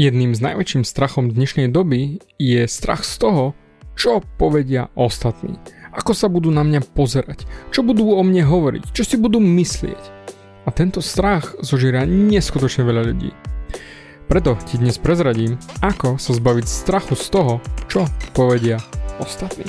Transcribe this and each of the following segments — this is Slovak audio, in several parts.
Jedným z najväčším strachom dnešnej doby je strach z toho, čo povedia ostatní. Ako sa budú na mňa pozerať, čo budú o mne hovoriť, čo si budú myslieť. A tento strach zožiera neskutočne veľa ľudí. Preto ti dnes prezradím, ako sa zbaviť strachu z toho, čo povedia ostatní.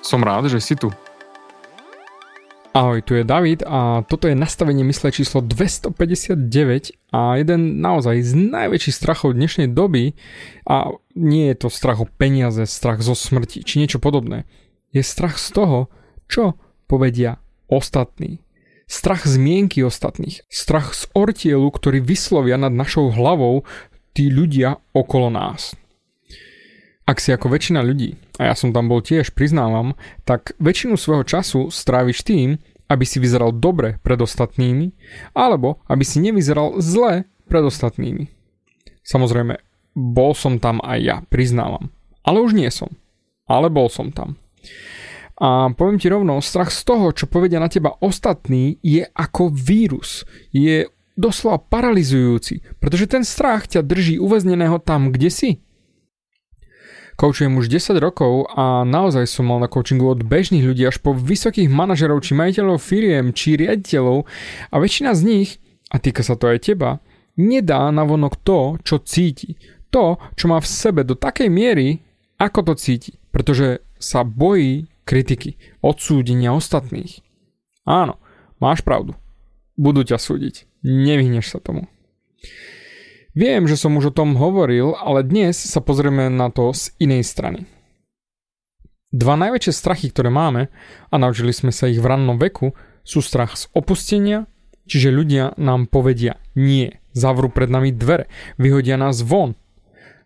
Som rád, že si tu. Ahoj, tu je David a toto je nastavenie mysle číslo 259 a jeden naozaj z najväčších strachov dnešnej doby a nie je to strach o peniaze, strach zo smrti či niečo podobné. Je strach z toho, čo povedia ostatní. Strach z mienky ostatných. Strach z ortielu, ktorý vyslovia nad našou hlavou tí ľudia okolo nás. Ak si ako väčšina ľudí, a ja som tam bol tiež, priznávam, tak väčšinu svojho času stráviš tým, aby si vyzeral dobre pred ostatnými, alebo aby si nevyzeral zle pred ostatnými. Samozrejme, bol som tam aj ja, priznávam. Ale už nie som. Ale bol som tam. A poviem ti rovno, strach z toho, čo povedia na teba ostatní, je ako vírus. Je doslova paralizujúci, pretože ten strach ťa drží uväzneného tam, kde si. Koučujem už 10 rokov a naozaj som mal na coachingu od bežných ľudí až po vysokých manažerov či majiteľov firiem či riaditeľov a väčšina z nich, a týka sa to aj teba, nedá na vonok to, čo cíti. To, čo má v sebe do takej miery, ako to cíti. Pretože sa bojí kritiky, odsúdenia ostatných. Áno, máš pravdu. Budú ťa súdiť. Nevyhneš sa tomu. Viem, že som už o tom hovoril, ale dnes sa pozrieme na to z inej strany. Dva najväčšie strachy, ktoré máme, a naučili sme sa ich v rannom veku, sú strach z opustenia, čiže ľudia nám povedia nie, zavrú pred nami dvere, vyhodia nás von.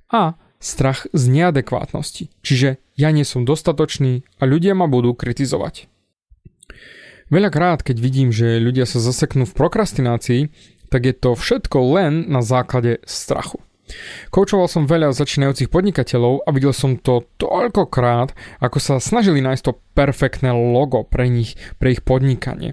A strach z neadekvátnosti, čiže ja nie som dostatočný a ľudia ma budú kritizovať. Veľakrát, keď vidím, že ľudia sa zaseknú v prokrastinácii, tak je to všetko len na základe strachu. Koučoval som veľa začínajúcich podnikateľov a videl som to toľkokrát, ako sa snažili nájsť to perfektné logo pre nich, pre ich podnikanie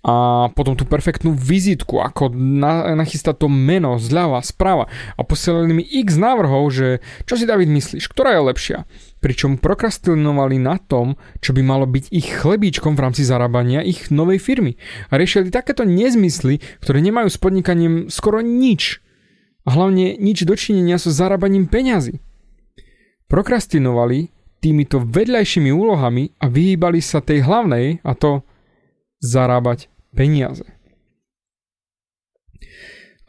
a potom tú perfektnú vizitku, ako na, nachystať to meno zľava, správa a posielali mi x návrhov, že čo si David myslíš, ktorá je lepšia. Pričom prokrastinovali na tom, čo by malo byť ich chlebíčkom v rámci zarábania ich novej firmy. A riešili takéto nezmysly, ktoré nemajú s podnikaním skoro nič. A hlavne nič dočinenia so zarábaním peňazí. Prokrastinovali týmito vedľajšími úlohami a vyhýbali sa tej hlavnej, a to zarábať peniaze.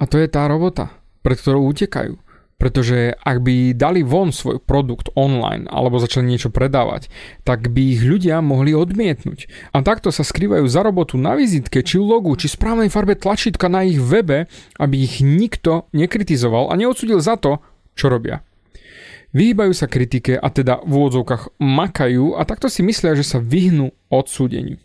A to je tá robota, pred ktorou utekajú. Pretože ak by dali von svoj produkt online alebo začali niečo predávať, tak by ich ľudia mohli odmietnúť. A takto sa skrývajú za robotu na vizitke, či logu, či správnej farbe tlačítka na ich webe, aby ich nikto nekritizoval a neodsudil za to, čo robia. Vyhýbajú sa kritike a teda v úvodzovkách makajú a takto si myslia, že sa vyhnú odsúdeniu.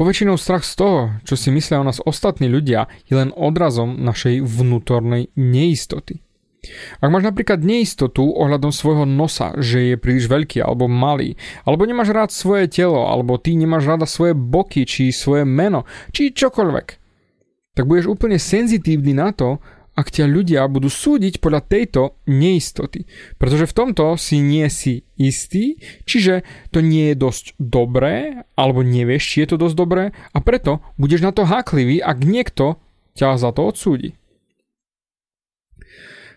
Poväčšinou strach z toho, čo si myslia o nás ostatní ľudia, je len odrazom našej vnútornej neistoty. Ak máš napríklad neistotu ohľadom svojho nosa, že je príliš veľký alebo malý, alebo nemáš rád svoje telo, alebo ty nemáš rada svoje boky, či svoje meno, či čokoľvek, tak budeš úplne senzitívny na to, ak ťa ľudia budú súdiť podľa tejto neistoty. Pretože v tomto si nie si istý, čiže to nie je dosť dobré, alebo nevieš, či je to dosť dobré a preto budeš na to háklivý, ak niekto ťa za to odsúdi.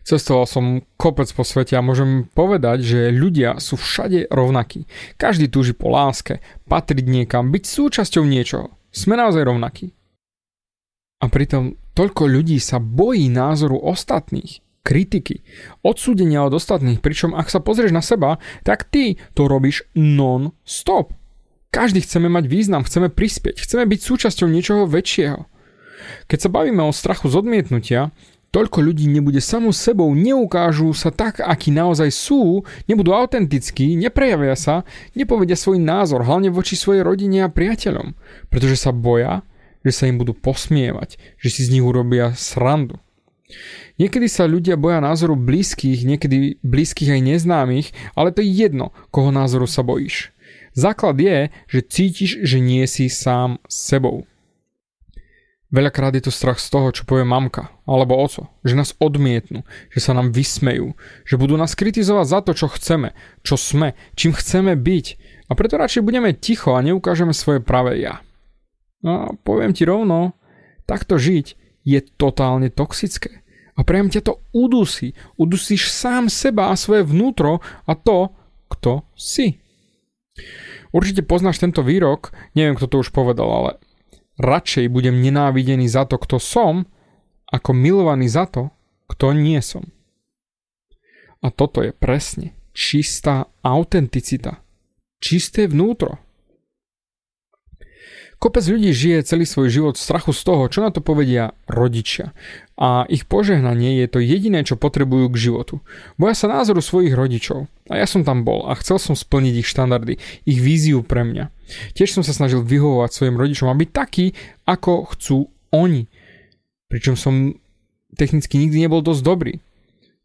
Cestoval som kopec po svete a môžem povedať, že ľudia sú všade rovnakí. Každý túži po láske, patriť niekam, byť súčasťou niečoho. Sme naozaj rovnakí. A pritom toľko ľudí sa bojí názoru ostatných, kritiky, odsúdenia od ostatných, pričom ak sa pozrieš na seba, tak ty to robíš non-stop. Každý chceme mať význam, chceme prispieť, chceme byť súčasťou niečoho väčšieho. Keď sa bavíme o strachu z odmietnutia, toľko ľudí nebude samú sebou, neukážu sa tak, akí naozaj sú, nebudú autentickí, neprejavia sa, nepovedia svoj názor, hlavne voči svojej rodine a priateľom, pretože sa boja, že sa im budú posmievať, že si z nich urobia srandu. Niekedy sa ľudia boja názoru blízkych, niekedy blízkych aj neznámych, ale to je jedno, koho názoru sa bojíš. Základ je, že cítiš, že nie si sám sebou. Veľakrát je to strach z toho, čo povie mamka alebo oco, že nás odmietnú, že sa nám vysmejú, že budú nás kritizovať za to, čo chceme, čo sme, čím chceme byť a preto radšej budeme ticho a neukážeme svoje pravé ja. No a poviem ti rovno, takto žiť je totálne toxické. A priam ťa to udusí. Udusíš sám seba a svoje vnútro a to, kto si. Určite poznáš tento výrok, neviem kto to už povedal, ale radšej budem nenávidený za to, kto som, ako milovaný za to, kto nie som. A toto je presne čistá autenticita. Čisté vnútro. Kopec ľudí žije celý svoj život v strachu z toho, čo na to povedia rodičia. A ich požehnanie je to jediné, čo potrebujú k životu. Boja sa názoru svojich rodičov. A ja som tam bol a chcel som splniť ich štandardy, ich víziu pre mňa. Tiež som sa snažil vyhovovať svojim rodičom a byť taký, ako chcú oni. Pričom som technicky nikdy nebol dosť dobrý.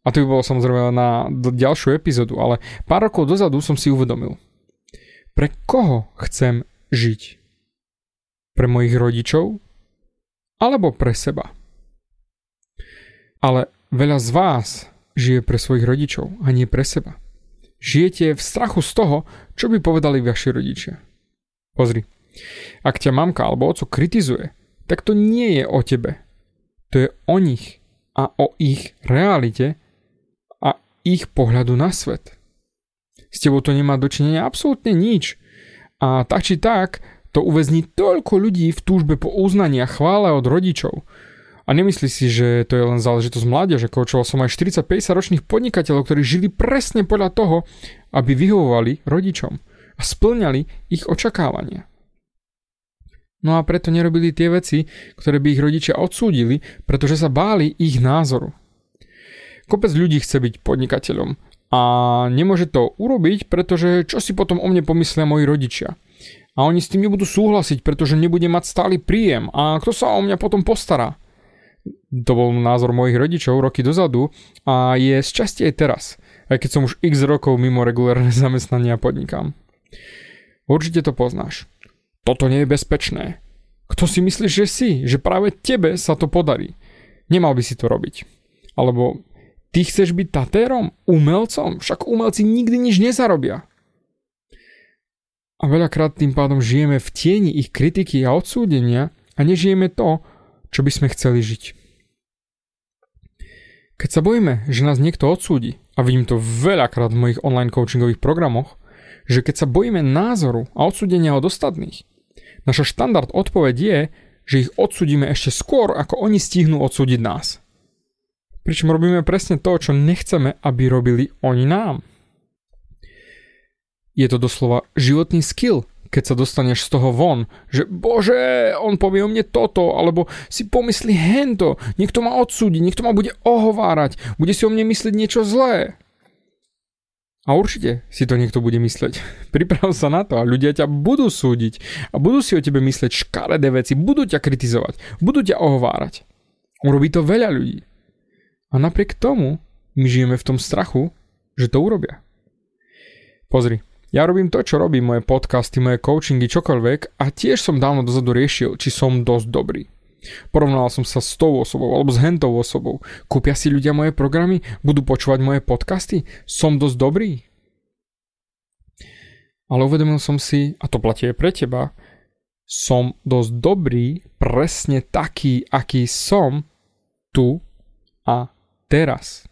A to by bolo samozrejme na ďalšiu epizódu, ale pár rokov dozadu som si uvedomil. Pre koho chcem žiť? Pre mojich rodičov? Alebo pre seba? Ale veľa z vás žije pre svojich rodičov a nie pre seba. Žijete v strachu z toho, čo by povedali vaši rodičia. Pozri, ak ťa mamka alebo oco kritizuje, tak to nie je o tebe. To je o nich a o ich realite a ich pohľadu na svet. S tebou to nemá dočinenia absolútne nič. A tak či tak, to uväzní toľko ľudí v túžbe po uznaní a chvále od rodičov. A nemyslí si, že to je len záležitosť mládeže. Koučoval som aj 40-50 ročných podnikateľov, ktorí žili presne podľa toho, aby vyhovovali rodičom a splňali ich očakávania. No a preto nerobili tie veci, ktoré by ich rodičia odsúdili, pretože sa báli ich názoru. Kopec ľudí chce byť podnikateľom a nemôže to urobiť, pretože čo si potom o mne pomyslia moji rodičia – a oni s tým nebudú súhlasiť, pretože nebudem mať stály príjem a kto sa o mňa potom postará. To bol názor mojich rodičov roky dozadu a je z časti aj teraz, aj keď som už x rokov mimo regulárne zamestnania podnikám. Určite to poznáš. Toto nie je bezpečné. Kto si myslíš, že si? Že práve tebe sa to podarí. Nemal by si to robiť. Alebo ty chceš byť tatérom? Umelcom? Však umelci nikdy nič nezarobia. A veľakrát tým pádom žijeme v tieni ich kritiky a odsúdenia a nežijeme to, čo by sme chceli žiť. Keď sa bojíme, že nás niekto odsúdi, a vidím to veľakrát v mojich online coachingových programoch, že keď sa bojíme názoru a odsúdenia od ostatných, naša štandard odpoveď je, že ich odsúdime ešte skôr, ako oni stihnú odsúdiť nás. Pričom robíme presne to, čo nechceme, aby robili oni nám. Je to doslova životný skill, keď sa dostaneš z toho von, že bože, on povie o mne toto, alebo si pomyslí hento, niekto ma odsúdi, niekto ma bude ohovárať, bude si o mne myslieť niečo zlé. A určite si to niekto bude mysleť. Priprav sa na to a ľudia ťa budú súdiť a budú si o tebe mysleť škaredé veci, budú ťa kritizovať, budú ťa ohovárať. Urobí to veľa ľudí. A napriek tomu my žijeme v tom strachu, že to urobia. Pozri, ja robím to, čo robím, moje podcasty, moje coachingy, čokoľvek a tiež som dávno dozadu riešil, či som dosť dobrý. Porovnal som sa s tou osobou alebo s hentou osobou. Kúpia si ľudia moje programy? Budú počúvať moje podcasty? Som dosť dobrý? Ale uvedomil som si, a to platí aj pre teba, som dosť dobrý, presne taký, aký som tu a teraz.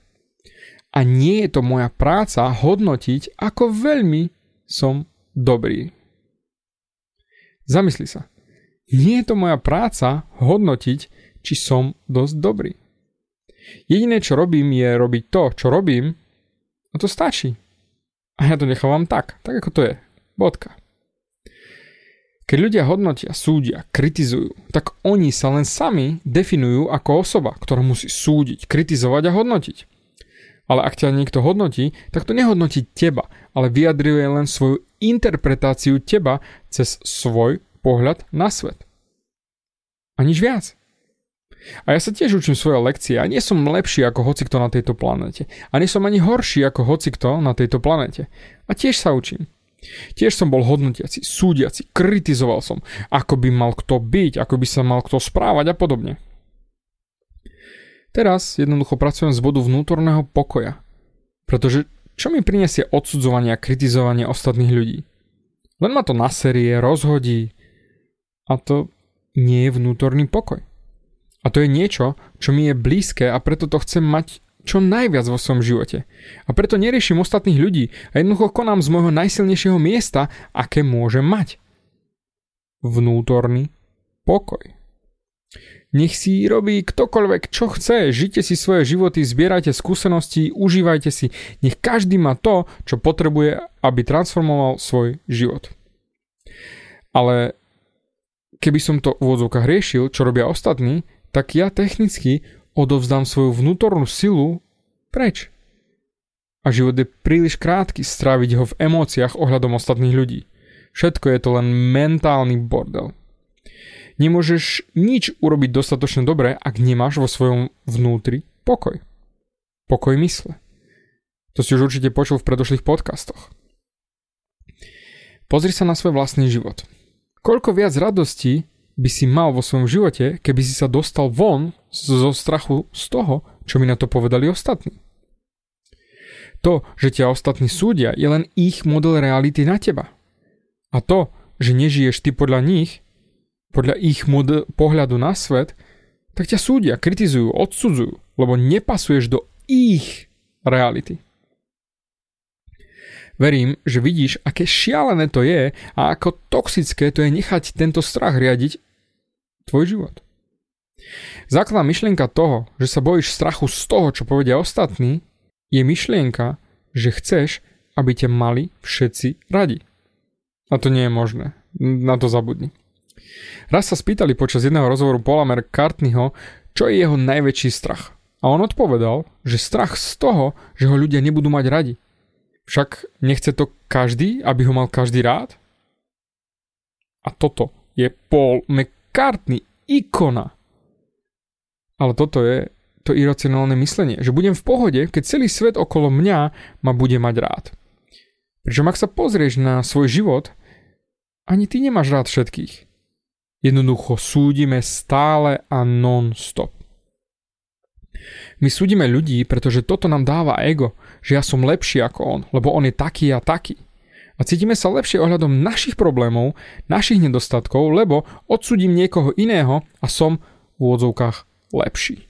A nie je to moja práca hodnotiť, ako veľmi som dobrý. Zamysli sa. Nie je to moja práca hodnotiť, či som dosť dobrý. Jediné, čo robím, je robiť to, čo robím, a to stačí. A ja to nechávam tak, tak ako to je. Bodka. Keď ľudia hodnotia, súdia, kritizujú, tak oni sa len sami definujú ako osoba, ktorá musí súdiť, kritizovať a hodnotiť. Ale ak ťa niekto hodnotí, tak to nehodnotí teba, ale vyjadruje len svoju interpretáciu teba cez svoj pohľad na svet. A nič viac. A ja sa tiež učím svoje lekcie a nie som lepší ako hocikto na tejto planete. A nie som ani horší ako hocikto na tejto planete. A tiež sa učím. Tiež som bol hodnotiaci, súdiaci, kritizoval som, ako by mal kto byť, ako by sa mal kto správať a podobne. Teraz jednoducho pracujem z bodu vnútorného pokoja. Pretože čo mi prinesie odsudzovanie a kritizovanie ostatných ľudí? Len ma to na série rozhodí, a to nie je vnútorný pokoj. A to je niečo, čo mi je blízke a preto to chcem mať čo najviac vo svojom živote. A preto neriešim ostatných ľudí a jednoducho konám z môjho najsilnejšieho miesta, aké môžem mať. Vnútorný pokoj. Nech si robí ktokoľvek, čo chce, žite si svoje životy, zbierajte skúsenosti, užívajte si. Nech každý má to, čo potrebuje, aby transformoval svoj život. Ale keby som to v úvodzovkách riešil, čo robia ostatní, tak ja technicky odovzdám svoju vnútornú silu preč. A život je príliš krátky stráviť ho v emóciách ohľadom ostatných ľudí. Všetko je to len mentálny bordel. Nemôžeš nič urobiť dostatočne dobre, ak nemáš vo svojom vnútri pokoj. Pokoj mysle. To si už určite počul v predošlých podcastoch. Pozri sa na svoj vlastný život. Koľko viac radosti by si mal vo svojom živote, keby si sa dostal von zo strachu z toho, čo mi na to povedali ostatní. To, že ťa ostatní súdia, je len ich model reality na teba. A to, že nežiješ ty podľa nich, podľa ich model, pohľadu na svet, tak ťa súdia, kritizujú, odsudzujú, lebo nepasuješ do ich reality. Verím, že vidíš, aké šialené to je a ako toxické to je nechať tento strach riadiť tvoj život. Základná myšlienka toho, že sa bojíš strachu z toho, čo povedia ostatní, je myšlienka, že chceš, aby ťa mali všetci radi. A to nie je možné. Na to zabudni. Raz sa spýtali počas jedného rozhovoru Paula McCartneyho, čo je jeho najväčší strach. A on odpovedal, že strach z toho, že ho ľudia nebudú mať radi. Však nechce to každý, aby ho mal každý rád? A toto je Paul McCartney, ikona. Ale toto je to iracionálne myslenie, že budem v pohode, keď celý svet okolo mňa ma bude mať rád. Pričom ak sa pozrieš na svoj život, ani ty nemáš rád všetkých. Jednoducho súdime stále a non-stop. My súdime ľudí, pretože toto nám dáva ego, že ja som lepší ako on, lebo on je taký a taký. A cítime sa lepšie ohľadom našich problémov, našich nedostatkov, lebo odsudím niekoho iného a som v úvodzovkách lepší.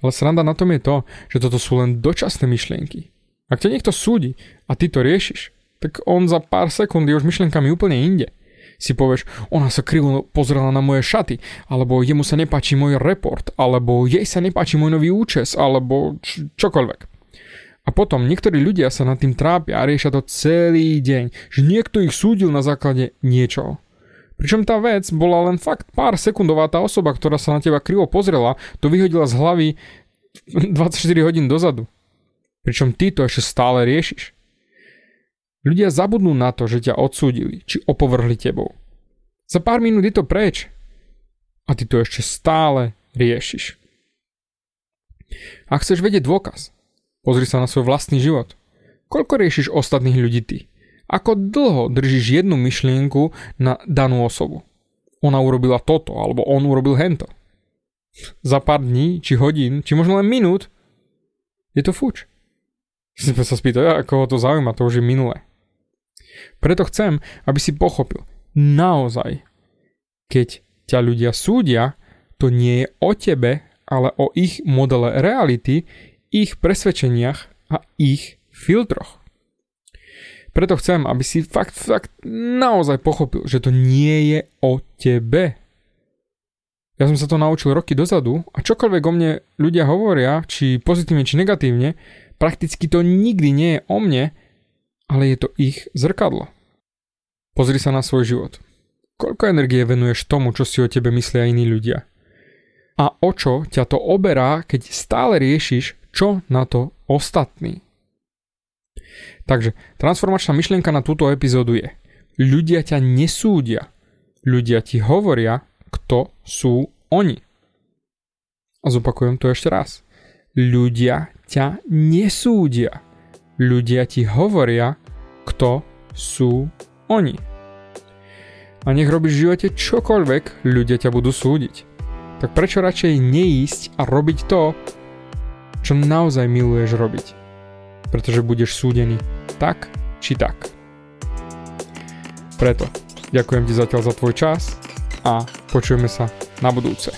Ale sranda na tom je to, že toto sú len dočasné myšlienky. Ak ťa niekto súdi a ty to riešiš, tak on za pár sekúnd je už myšlienkami úplne inde si povieš, ona sa krivo pozrela na moje šaty, alebo jemu sa nepáči môj report, alebo jej sa nepáči môj nový účes, alebo č- čokoľvek. A potom niektorí ľudia sa nad tým trápia a riešia to celý deň, že niekto ich súdil na základe niečoho. Pričom tá vec bola len fakt pár sekundová tá osoba, ktorá sa na teba krivo pozrela, to vyhodila z hlavy 24 hodín dozadu. Pričom ty to ešte stále riešiš. Ľudia zabudnú na to, že ťa odsúdili, či opovrhli tebou. Za pár minút je to preč. A ty to ešte stále riešiš. Ak chceš vedieť dôkaz, pozri sa na svoj vlastný život. Koľko riešiš ostatných ľudí ty? Ako dlho držíš jednu myšlienku na danú osobu? ona urobila toto, alebo on urobil hento. Za pár dní, či hodín, či možno len minút, je to fuč. Si sa spýtať, ako ho to zaujíma, to už je minulé. Preto chcem, aby si pochopil, naozaj, keď ťa ľudia súdia, to nie je o tebe, ale o ich modele reality, ich presvedčeniach a ich filtroch. Preto chcem, aby si fakt, fakt naozaj pochopil, že to nie je o tebe. Ja som sa to naučil roky dozadu a čokoľvek o mne ľudia hovoria, či pozitívne, či negatívne, prakticky to nikdy nie je o mne, ale je to ich zrkadlo. Pozri sa na svoj život. Koľko energie venuješ tomu, čo si o tebe myslia iní ľudia? A o čo ťa to oberá, keď stále riešiš, čo na to ostatní? Takže transformačná myšlienka na túto epizódu je ľudia ťa nesúdia, ľudia ti hovoria, kto sú oni. A zopakujem to ešte raz. Ľudia ťa nesúdia. Ľudia ti hovoria, kto sú oni. A nech robíš v živote čokoľvek, ľudia ťa budú súdiť. Tak prečo radšej neísť a robiť to, čo naozaj miluješ robiť? pretože budeš súdený tak či tak. Preto ďakujem ti zatiaľ za tvoj čas a počujeme sa na budúce.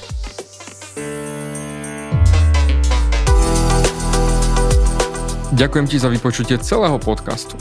Ďakujem ti za vypočutie celého podcastu.